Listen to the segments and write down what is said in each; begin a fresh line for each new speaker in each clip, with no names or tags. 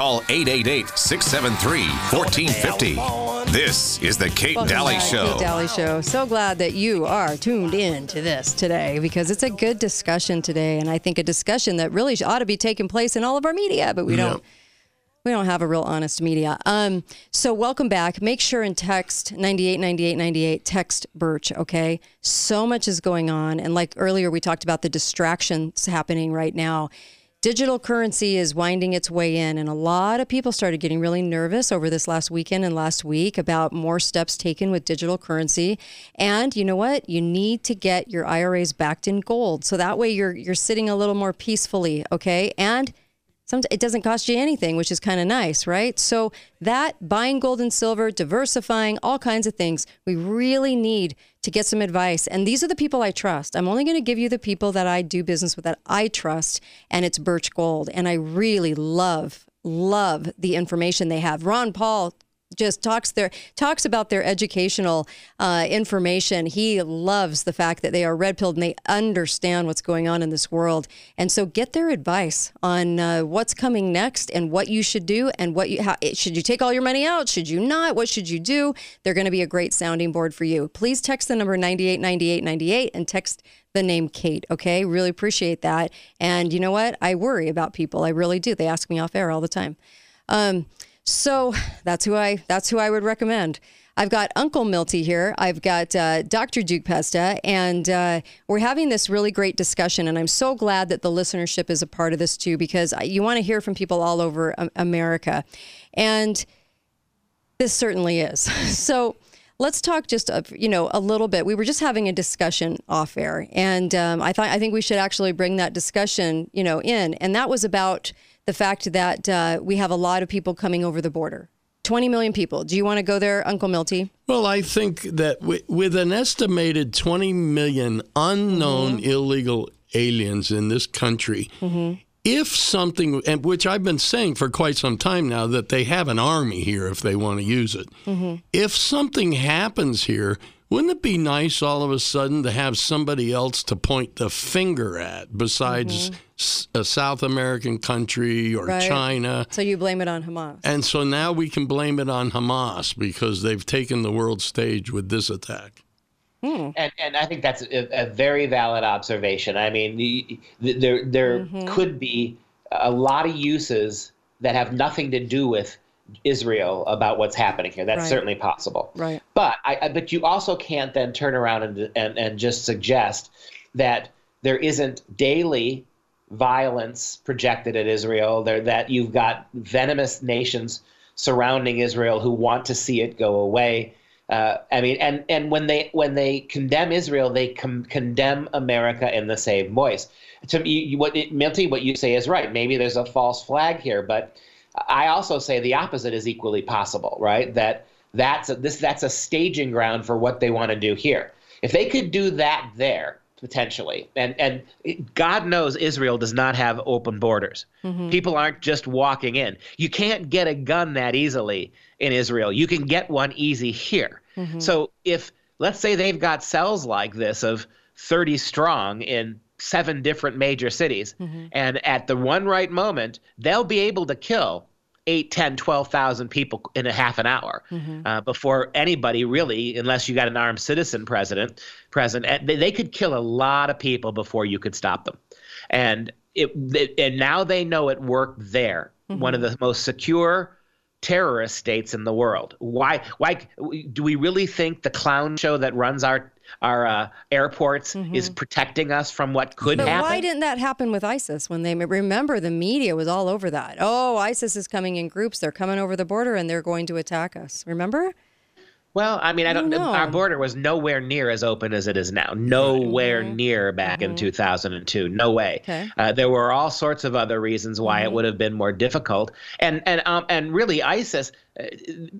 Call 888 673 1450. This is The Kate
Welcome
Dalley
back
Show.
The Dalley Show. So glad that you are tuned in to this today because it's a good discussion today, and I think a discussion that really ought to be taking place in all of our media, but we don't. We don't have a real honest media. Um, so welcome back. Make sure and text 989898. Text Birch, okay? So much is going on. And like earlier, we talked about the distractions happening right now. Digital currency is winding its way in, and a lot of people started getting really nervous over this last weekend and last week about more steps taken with digital currency. And you know what? You need to get your IRAs backed in gold, so that way you're you're sitting a little more peacefully, okay? And some, it doesn't cost you anything, which is kind of nice, right? So that buying gold and silver, diversifying, all kinds of things, we really need to get some advice. And these are the people I trust. I'm only going to give you the people that I do business with that I trust, and it's Birch Gold. And I really love, love the information they have. Ron Paul just talks their talks about their educational uh, information. He loves the fact that they are red pilled and they understand what's going on in this world. And so, get their advice on uh, what's coming next and what you should do and what you how, should you take all your money out? Should you not? What should you do? They're going to be a great sounding board for you. Please text the number ninety eight ninety eight ninety eight and text the name Kate. Okay, really appreciate that. And you know what? I worry about people. I really do. They ask me off air all the time. Um, so that's who I that's who I would recommend. I've got Uncle Milty here. I've got uh, Dr. Duke Pesta, and uh, we're having this really great discussion. And I'm so glad that the listenership is a part of this too, because you want to hear from people all over um, America, and this certainly is. So let's talk just a, you know a little bit. We were just having a discussion off air, and um, I thought I think we should actually bring that discussion you know in, and that was about the fact that uh, we have a lot of people coming over the border. 20 million people. Do you want to go there, Uncle Milty?
Well, I think that wi- with an estimated 20 million unknown mm-hmm. illegal aliens in this country, mm-hmm. if something, and which I've been saying for quite some time now, that they have an army here if they want to use it. Mm-hmm. If something happens here, wouldn't it be nice all of a sudden to have somebody else to point the finger at besides s- a South American country or
Right.
China?
So you blame it on Hamas.
And so now we can blame it on Hamas because they've taken the world stage with this attack. Hmm.
And and I think that's a, a very valid observation. I mean, the, the, there there mm-hmm. could be a lot of uses that have nothing to do with Israel about what's happening here. That's
Right.
certainly possible.
Right.
But I, I but you also can't then turn around and and and just suggest that there isn't daily violence projected at Israel. There that you've got venomous nations surrounding Israel who want to see it go away. Uh, I mean, and and when they when they condemn Israel, they com- condemn America in the same voice. To me, you, what it, Milty, what you say is right. Maybe there's a false flag here, but I also say the opposite is equally possible. Right? That that's a, this that's a staging ground for what they want to do here. If they could do that there, potentially. And and God knows Israel does not have open borders. Mm-hmm. People aren't just walking in. You can't get a gun that easily in Israel. You can get one easy here. Mm-hmm. So if let's say they've got cells like this of 30 strong in seven different major cities mm-hmm. and at the one right moment they'll be able to kill 8 10 12,000 people in a half an hour uh, before anybody really unless you got an armed citizen president present they, they could kill a lot of people before you could stop them. And it, it and now they know it worked there one of the most secure terrorist states in the world. Why why do we really think the clown show that runs our our uh, airports is protecting us from what could
But
happen
why didn't that happen with ISIS when they remember the media was all over that? Oh, ISIS is coming in groups. They're coming over the border and they're going to attack us. Remember?
Well, I mean, I don't. Our border was nowhere near as open as it is now. Nowhere near back in 2002. No way.
Mm-hmm. Okay. Mm-hmm.
Uh, there were all sorts of other reasons why it would have been more difficult, and and um and really ISIS. uh,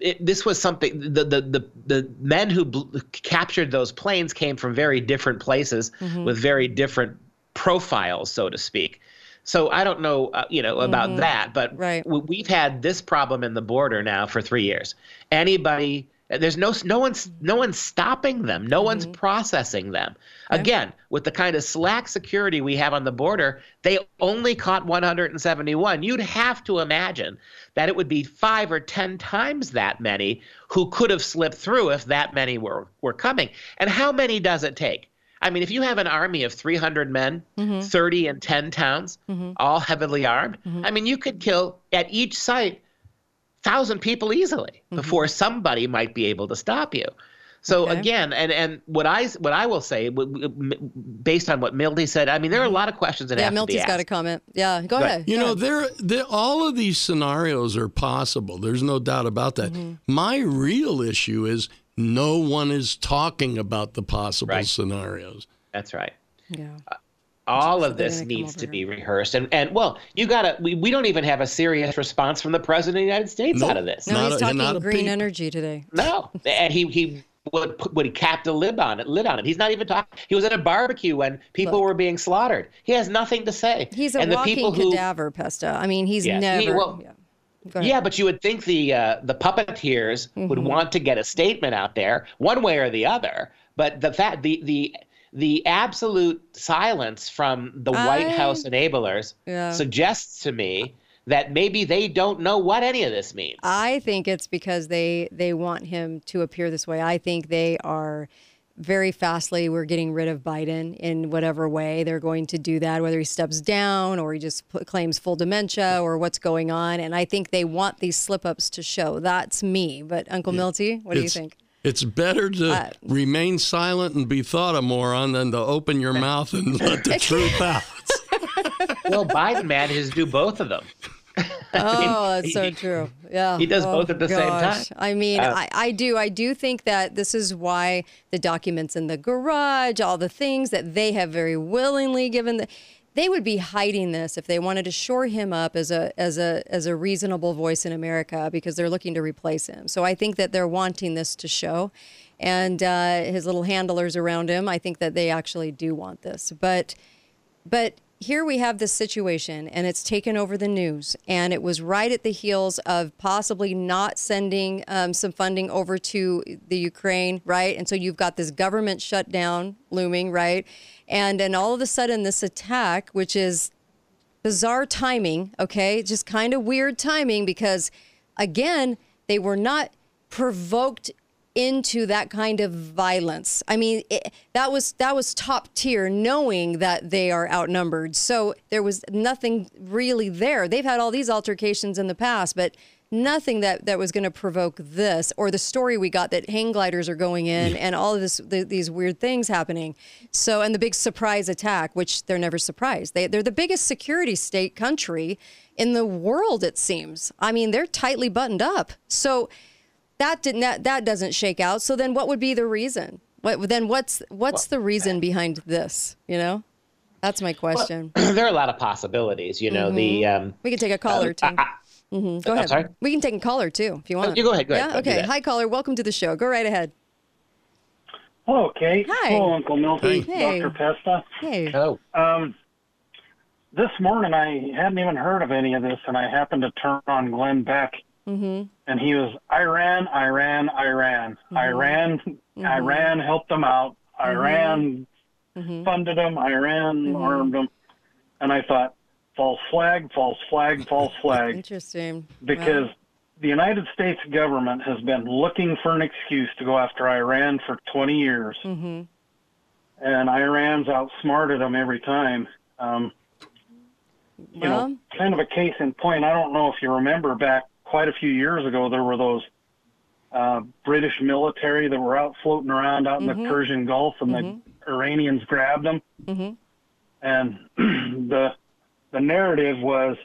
It, this was something. The the the, the men who bl- captured those planes came from very different places
Mm-hmm.
with very different profiles, so to speak. So I don't know, uh, you know, about that, but
Right.
w- we've had this problem in the border now for three years. Anybody There's no no one's no one's stopping them. No one's mm-hmm. processing them. Again, with the kind of slack security we have on the border, they only caught 171. You'd have to imagine that it would be five or ten times that many who could have slipped through if that many were were coming. And how many does it take? I mean, if you have an army of 300 men, mm-hmm. 30 in 10 towns, mm-hmm. all heavily armed, I mean, you could kill at each site thousand people easily mm-hmm. before somebody might be able to stop you. So
Okay.
again, and and what I what I will say, w- w- m- based on what Milty said, I mean, there are a mm-hmm. lot of questions that
Yeah,
have to be
Milty's got a comment. Yeah, go
Right.
ahead.
You
Go
know,
ahead.
there, there, all of these scenarios are possible. There's no doubt about that. Mm-hmm. My real issue is no one is talking about the possible
Right.
scenarios.
That's right.
yeah.
All of
they're
this needs to be rehearsed, and and well, you gotta. We, we don't even have a serious response from the president of the United States
Nope.
out of this.
No,
Not
he's
a-
talking
not
green
peep.
energy today.
No, and he he would put, would he capped a lid on it, lid on it. He's not even talking. He was at a barbecue when people
Look.
were being slaughtered. He has nothing to say.
He's a
and the
walking
people who,
cadaver, Pesta. I mean, he's
Yes,
never.
he- well,
yeah.
Yeah, but you would think the uh, the puppeteers would
Mm-hmm.
want to get a statement out there, one way or the other. But the fact the the the absolute silence from the White House enablers
Yeah.
suggests to me that maybe they don't know what any of this means.
I think it's because they they want him to appear this way. I think they are very fastly we're getting rid of Biden in whatever way they're going to do that, whether he steps down or he just put, claims full dementia or what's going on. And I think they want these slip ups to show. That's me. But Uncle Milty, what do you think?
It's better to
Uh,
remain silent and be thought a moron than to open your mouth and let the truth out.
well, Biden manages to do both of them.
Oh, that's so true. Yeah.
he does
Oh,
both at the same
gosh.
time.
I mean,
Uh,
I, I do. I do think that this is why the documents in the garage, all the things that they have very willingly given the they would be hiding this if they wanted to shore him up as a as a as a reasonable voice in America because they're looking to replace him. So I think that they're wanting this to show, and uh, his little handlers around him. I think that they actually do want this, but but here we have this situation, and it's taken over the news, and it was right at the heels of possibly not sending um, some funding over to the Ukraine, right? And so you've got this government shutdown looming, right? And then all of a sudden, this attack, which is bizarre timing, okay? Just kind of weird timing because, again, they were not provoked into that kind of violence. I mean, it, that was that was top tier, knowing that they are outnumbered. So there was nothing really there. They've had all these altercations in the past, but nothing that that was going to provoke this or the story we got that hang gliders are going in and all of this th- these weird things happening. So and the big surprise attack, which they're never surprised. They they're the biggest security state country in the world. It seems. I mean, they're tightly buttoned up. So that didn't that, that doesn't shake out. So then what would be the reason? What then what's what's the reason behind this, you know? That's my question.
there are a lot of possibilities. You know, the um,
we can take a caller too.
I-
Mhm. Go ahead.
sorry?
We can take a caller too if you want.
you go ahead, go ahead,
Yeah.
go do
Okay. Hi caller. Welcome to the show. Go right ahead.
Hello, Kate.
Hi.
Hello, Uncle Milty.
Hey.
Dr. Pesta.
Hey.
oh,
Um, this morning I hadn't even heard of any of this, and I happened to turn on Glenn Beck,
Mm-hmm.
and he was Iran, Iran, Iran, Iran, Iran helped them out, Iran
Mm-hmm.
funded them, Iran armed them, and I thought, false flag, false flag, false flag,
Interesting.
because the United States government has been looking for an excuse to go after Iran for 20 years.
Mm-hmm.
And Iran's outsmarted them every time. Um, you
Well,
know, kind of a case in point. I don't know if you remember back quite a few years ago, there were those uh, British military that were out floating around out in the Persian Gulf, and the Iranians grabbed them.
Mhm.
And the the narrative was,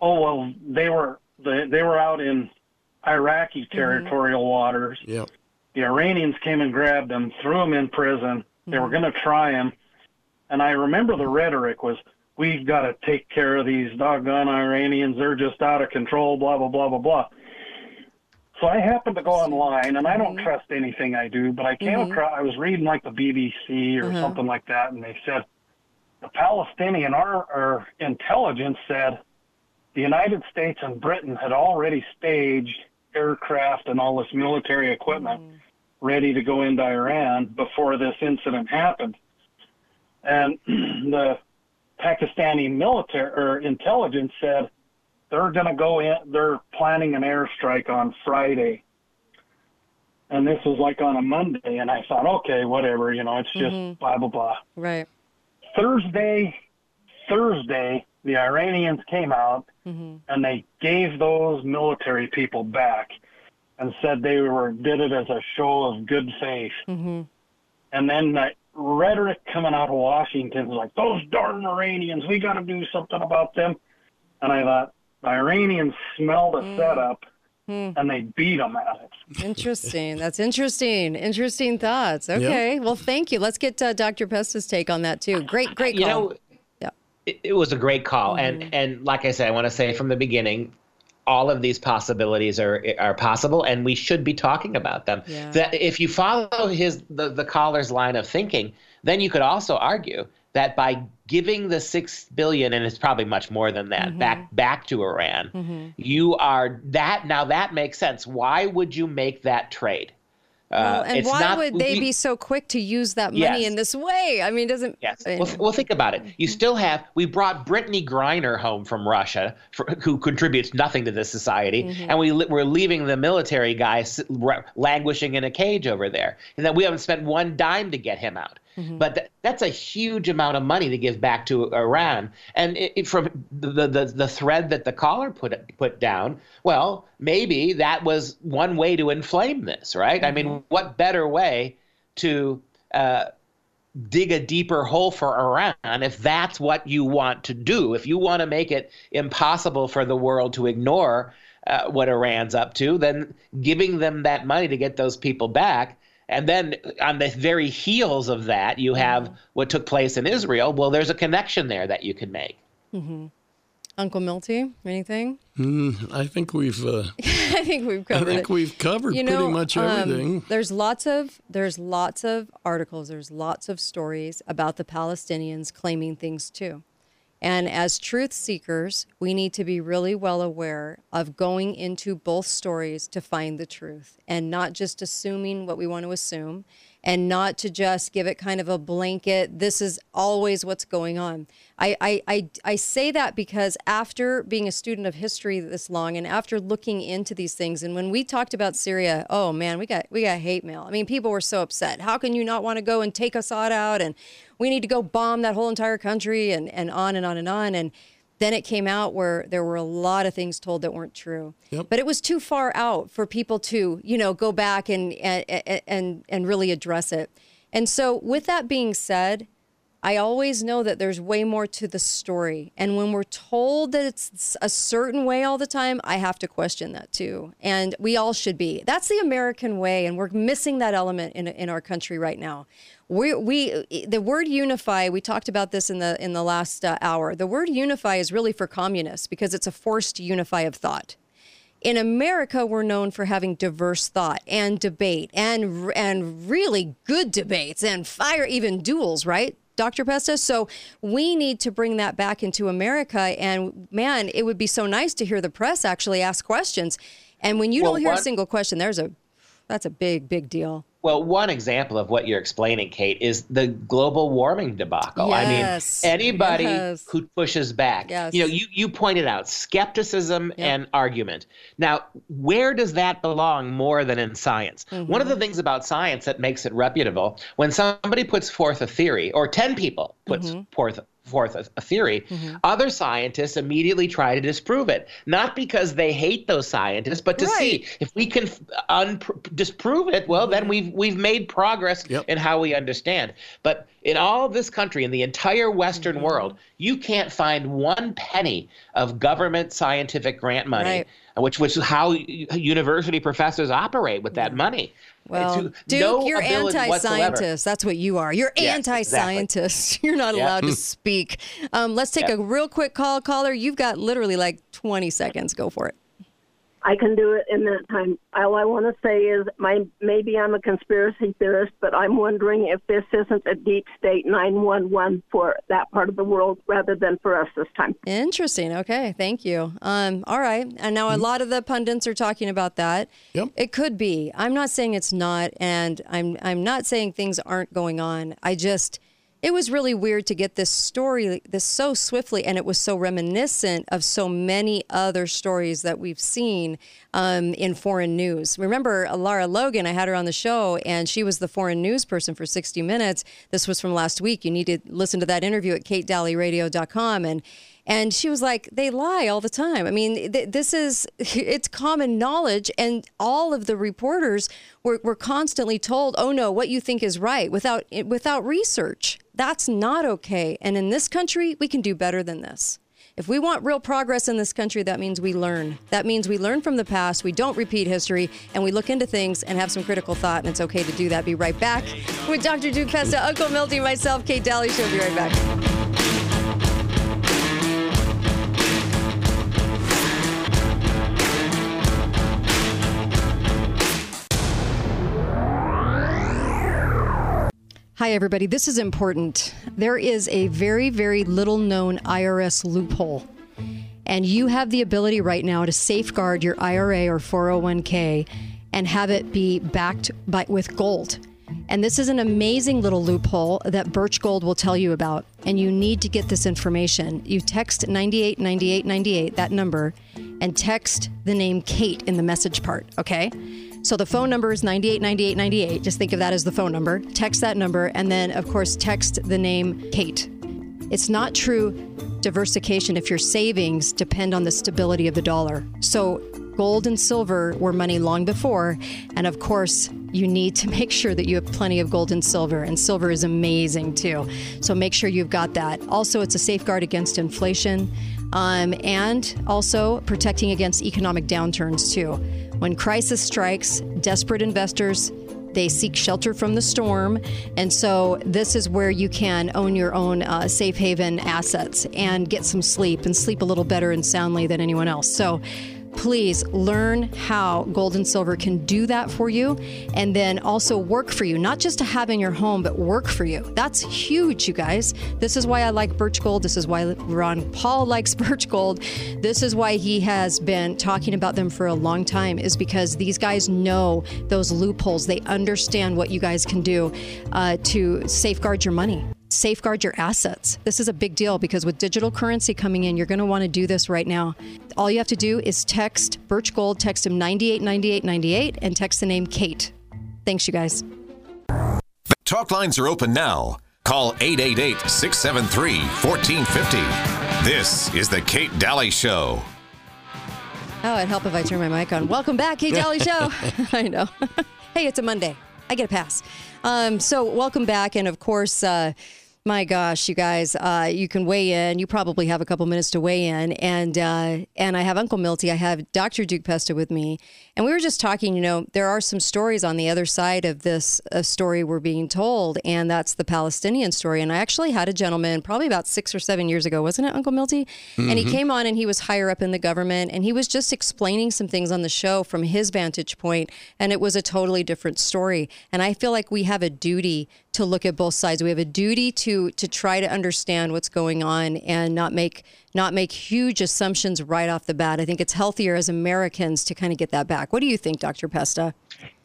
oh well, they were they, they were out in Iraqi territorial waters.
Yep.
The Iranians came and grabbed them, threw them in prison. They were going to try them, And I remember the rhetoric was, we've got to take care of these doggone Iranians. They're just out of control, blah, blah, blah, blah, blah. So I happened to go online, and I don't mm-hmm. trust anything I do, but I came mm-hmm. across, I was reading like the BBC or mm-hmm. something like that, and they said the Palestinian our, our intelligence said the United States and Britain had already staged aircraft and all this military equipment ready to go into Iran before this incident happened. And the Pakistani military or intelligence said they're going to go in, they're planning an airstrike on Friday. And this was like on a Monday. And I thought, okay, whatever, you know, it's just mm-hmm. blah, blah, blah.
Right.
Thursday, Thursday, the Iranians came out mm-hmm. and they gave those military people back and said they were did it as a show of good faith. Mm-hmm. And then the rhetoric coming out of Washington was like, "Those darn Iranians, we got to do something about them." And I thought the Iranians smelled a hmm. setup hmm. and they beat them at it.
Interesting. That's interesting. Interesting thoughts. Okay. Well, thank you. Let's get uh, Dr. Pesta's take on that too. Great, great call.
You know,
Yeah.
it, it was a great call, and mm-hmm. and like I said, I want to say from the beginning, all of these possibilities are are possible, and we should be talking about them.
Yeah.
That if you follow his the the caller's line of thinking, then you could also argue that by giving the six billion, and it's probably much more than that, mm-hmm. back back to Iran, mm-hmm. you are that now that makes sense. Why would you make that trade?
Well,
Uh,
and
it's
why
not-
would they
we-
be so quick to use that money
Yes.
in this way? I mean, doesn't
Yes.
I mean,
Well, well, think about it. You still have. We brought Brittney Griner home from Russia, for, who contributes nothing to this society, and we we're leaving the military guy languishing in a cage over there, and that we haven't spent one dime to get him out. But th- that's a huge amount of money to give back to Iran. And it, it- from the, the the thread that the caller put put down, well, maybe that was one way to inflame this, right? I mean, what better way to uh, dig a deeper hole for Iran if that's what you want to do. If you want to make it impossible for the world to ignore uh, what Iran's up to, then giving them that money to get those people back. And then on the very heels of that, you have what took place in Israel. Well, there's a connection there that you can make.
Uncle Milty, anything?
I think we've uh,
I think we've covered.
I
covered
think
it.
we've covered
you
pretty
know,
much
um,
everything.
there's lots of there's lots of articles, there's lots of stories about the Palestinians claiming things too. And as truth seekers, we need to be really well aware of going into both stories to find the truth and not just assuming what we want to assume and not to just give it kind of a blanket, this is always what's going on. I, I, I, I say that because after being a student of history this long and after looking into these things, and when we talked about Syria, oh man, we got we got hate mail. I mean, people were so upset. How can you not want to go and take Assad out? And we need to go bomb that whole entire country and, and on and on and on. And then it came out where there were a lot of things told that weren't true.
Yep.
But it was too far out for people to, you know, go back and and and, and really address it. And so with that being said, I always know that there's way more to the story. And when we're told that it's a certain way all the time, I have to question that too. And we all should be. That's the American way. And we're missing that element in, in our country right now. We, we the word unify we talked about this in the in the last uh, hour the word unify is really for communists because it's a forced unify of thought in America, we're known for having diverse thought and debate and and really good debates and fire even duels, right? Dr. Pesta. So we need to bring that back into America. And man, it would be so nice to hear the press actually ask questions. And when you
Well,
don't hear a single question, there's a that's a big, big deal.
Well, one example of what you're explaining, Kate, is the global warming debacle.
Yes.
I mean, anybody
Yes.
who pushes back,
Yes.
you know, you, you pointed out skepticism and argument. Now, where does that belong more than in science?
Mm-hmm.
One of the things about science that makes it reputable, when somebody puts forth a theory, or 10 people puts
Mm-hmm.
forth forth a, a theory, mm-hmm. other scientists immediately try to disprove it. Not because they hate those scientists, but to see if we can un- disprove it. Well, then mm-hmm. we've we've made progress
Yep.
in how we understand. But in all this country, in the entire Western mm-hmm. world, you can't find one penny of government scientific grant money,
Right.
which which is how university professors operate with that money.
Well,
To-
Duke,
no
you're anti-scientist. That's what you are. You're anti-scientist. You're not
Yeah.
allowed to speak. Um, let's take
Yeah.
a real quick call, caller. You've got literally like 20 seconds. Go for it.
I can do it in that time. All I want to say is, my maybe I'm a conspiracy theorist, but I'm wondering if this isn't a deep state 911 for that part of the world rather than for us this time.
Interesting. Okay, thank you. Um, all right, and now a lot of the pundits are talking about that.
Yep.
It could be. I'm not saying it's not, and I'm I'm not saying things aren't going on. I just it was really weird to get this story this so swiftly and it was so reminiscent of so many other stories that we've seen um, in foreign news remember lara logan i had her on the show and she was the foreign news person for 60 minutes this was from last week you need to listen to that interview at katedalleyradio.com and and she was like, they lie all the time. I mean, th- this is, it's common knowledge. And all of the reporters were, were constantly told, oh no, what you think is right without, without research. That's not okay. And in this country, we can do better than this. If we want real progress in this country, that means we learn. That means we learn from the past, we don't repeat history, and we look into things and have some critical thought, and it's okay to do that. Be right back with Dr. Duke Pesta, Uncle Milty, myself, Kate Dalley. She'll be right back. Hi, everybody. This is important. There is a very, very little known IRS loophole. And you have the ability right now to safeguard your IRA or 401k and have it be backed by, with gold. And this is an amazing little loophole that Birch Gold will tell you about. And you need to get this information. You text 989898, that number, and text the name Kate in the message part, okay? So the phone number is 989898. Just think of that as the phone number. Text that number, and then, of course, text the name Kate. It's not true diversification if your savings depend on the stability of the dollar. So gold and silver were money long before. And of course, you need to make sure that you have plenty of gold and silver. And silver is amazing too. So make sure you've got that. Also, it's a safeguard against inflation um, and also protecting against economic downturns too. When crisis strikes, desperate investors they seek shelter from the storm. And so, this is where you can own your own uh, safe haven assets and get some sleep and sleep a little better and soundly than anyone else. So, please learn how gold and silver can do that for you and then also work for you, not just to have in your home, but work for you. That's huge, you guys. This is why I like Birch Gold. This is why Ron Paul likes Birch Gold. This is why he has been talking about them for a long time, is because these guys know those loopholes. They understand what you guys can do uh, to safeguard your money safeguard your assets. This is a big deal because with digital currency coming in, you're going to want to do this right now. All you have to do is text Birch Gold, text him 989898, and text the name Kate. Thanks, you guys.
Talk lines are open now. Call 888 673 1450. This is The Kate Dalley Show.
Oh, it'd help if I turn my mic on. Welcome back, Kate Dalley Show. I know. hey, it's a Monday. I get a pass. Um, so, welcome back. And of course, uh, my gosh, you guys, uh, you can weigh in. You probably have a couple minutes to weigh in, and uh, and I have Uncle Milty. I have Dr. Duke Pesta with me, and we were just talking. You know, there are some stories on the other side of this uh, story we're being told, and that's the Palestinian story. And I actually had a gentleman, probably about six or seven years ago, wasn't it, Uncle Milty? Mm-hmm. And he came on, and he was higher up in the government, and he was just explaining some things on the show from his vantage point, and it was a totally different story. And I feel like we have a duty to look at both sides. We have a duty to to try to understand what's going on and not make not make huge assumptions right off the bat. I think it's healthier as Americans to kind of get that back. What do you think, Dr. Pesta?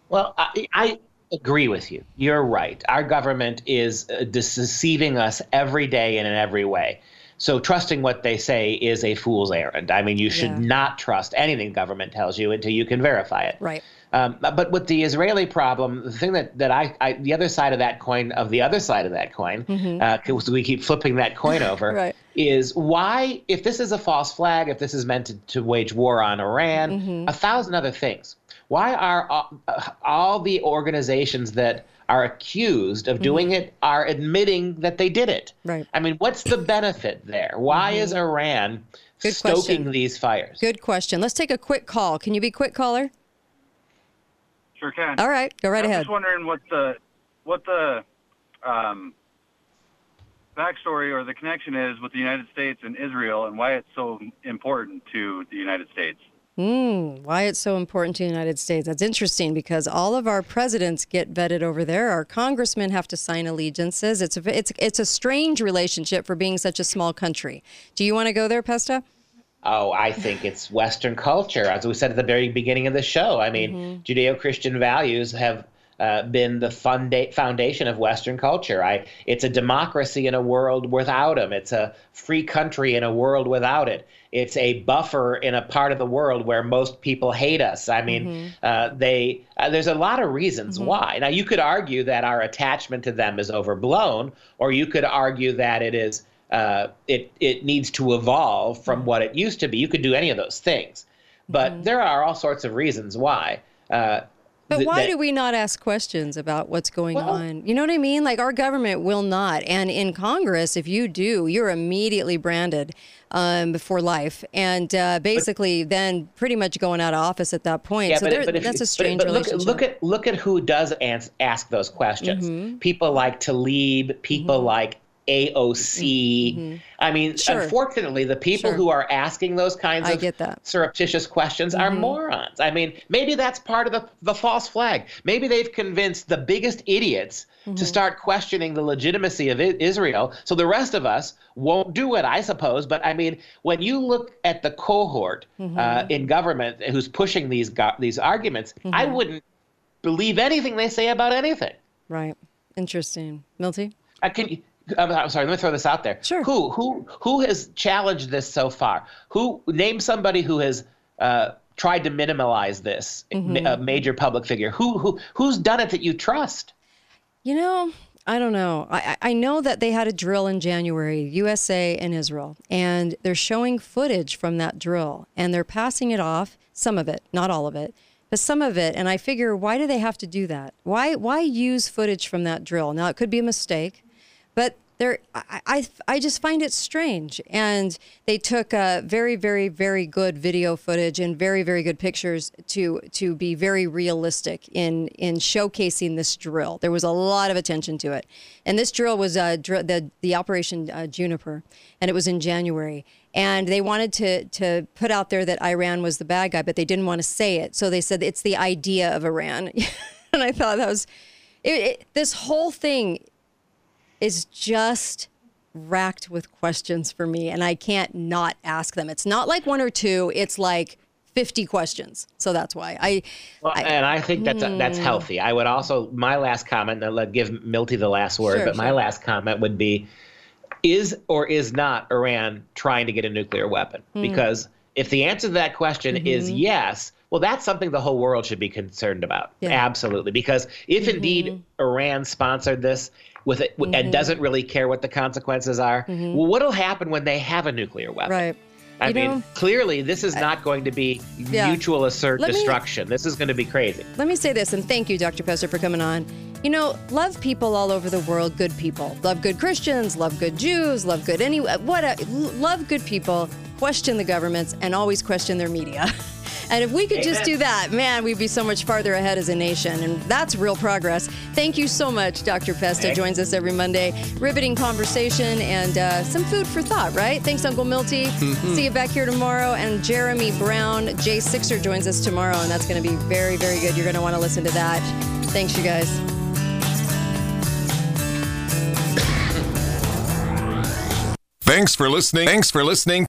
Well, I, I agree with you. You're right. Our government is uh, deceiving us every day and in every way. So trusting what they say is a fool's errand. I mean, you should yeah. not trust anything government tells you until you can verify it.
Right.
Um, but with the Israeli problem, the thing that, that I, I, the other side of that coin, of the other side of that coin, mm-hmm. uh, we keep flipping that coin over,
right.
is why, if this is a false flag, if this is meant to, to wage war on Iran, mm-hmm. a thousand other things, why are all, uh, all the organizations that are accused of doing mm-hmm. it are admitting that they did it?
Right.
I mean, what's the benefit there? Why is mm-hmm. Iran Good stoking question. these fires?
Good question. Let's take a quick call. Can you be quick, caller?
Sure can.
All right, go right
I'm
ahead.
I'm just wondering what the what the um, backstory or the connection is with the United States and Israel, and why it's so important to the United States.
Mm, why it's so important to the United States. That's interesting because all of our presidents get vetted over there. Our congressmen have to sign allegiances. It's a, it's, it's a strange relationship for being such a small country. Do you want to go there, Pesta?
Oh, I think it's Western culture. As we said at the very beginning of the show, I mean, mm-hmm. Judeo Christian values have uh, been the funda- foundation of Western culture. I, it's a democracy in a world without them. It's a free country in a world without it. It's a buffer in a part of the world where most people hate us. I mean, mm-hmm. uh, they uh, there's a lot of reasons mm-hmm. why. Now, you could argue that our attachment to them is overblown, or you could argue that it is uh, it it needs to evolve from mm-hmm. what it used to be. You could do any of those things, but mm-hmm. there are all sorts of reasons why. Uh,
but th- why that, do we not ask questions about what's going well, on? You know what I mean? Like our government will not. And in Congress, if you do, you're immediately branded um, for life, and uh, basically but, then pretty much going out of office at that point.
Yeah,
so
but, but if,
that's a strange but,
but look,
relationship.
Look at look at who does ask, ask those questions. Mm-hmm. People like Tlaib, People mm-hmm. like AOC. Mm-hmm. I mean, sure. unfortunately, the people sure. who are asking those kinds
I
of surreptitious questions mm-hmm. are morons. I mean, maybe that's part of the, the false flag. Maybe they've convinced the biggest idiots mm-hmm. to start questioning the legitimacy of Israel. So the rest of us won't do it, I suppose. But I mean, when you look at the cohort mm-hmm. uh, in government who's pushing these, go- these arguments, I mm-hmm. wouldn't believe anything they say about anything.
Right. Interesting. Milty?
Uh, can you, I'm sorry. Let me throw this out there.
Sure.
Who who who has challenged this so far? Who name somebody who has uh, tried to minimize this? Mm-hmm. A major public figure. Who who who's done it that you trust?
You know, I don't know. I I know that they had a drill in January, USA and Israel, and they're showing footage from that drill, and they're passing it off. Some of it, not all of it but some of it and i figure why do they have to do that why why use footage from that drill now it could be a mistake but there, I, I, I, just find it strange. And they took a very, very, very good video footage and very, very good pictures to to be very realistic in in showcasing this drill. There was a lot of attention to it, and this drill was uh, dr- the the Operation uh, Juniper, and it was in January. And they wanted to to put out there that Iran was the bad guy, but they didn't want to say it. So they said it's the idea of Iran, and I thought that was. It, it, this whole thing is just racked with questions for me, and I can't not ask them. It's not like one or two, it's like 50 questions. So that's why I.
Well, I and I think that's that's hmm. healthy. I would also my last comment. I'll give Milty the last word, sure, but sure. my last comment would be: Is or is not Iran trying to get a nuclear weapon? Mm. Because if the answer to that question mm-hmm. is yes, well, that's something the whole world should be concerned about. Yeah. Absolutely, because if mm-hmm. indeed Iran sponsored this, with it mm-hmm. and doesn't really care what the consequences are. Mm-hmm. Well, what'll happen when they have a nuclear weapon?
Right.
I you mean, know, clearly, this is not going to be yeah. mutual assert let destruction. Me, this is going to be crazy.
Let me say this, and thank you, Dr. Pesta, for coming on. You know, love people all over the world, good people. Love good Christians, love good Jews, love good any what love good people, question the governments and always question their media. And if we could Amen. just do that, man, we'd be so much farther ahead as a nation. And that's real progress. Thank you so much, Dr. Pesta. Thanks. Joins us every Monday. Riveting conversation and uh, some food for thought, right? Thanks, Uncle Milty. Mm-hmm. See you back here tomorrow. And Jeremy Brown, Jay Sixer joins us tomorrow. And that's going to be very, very good. You're going to want to listen to that. Thanks, you guys.
Thanks for listening. Thanks for listening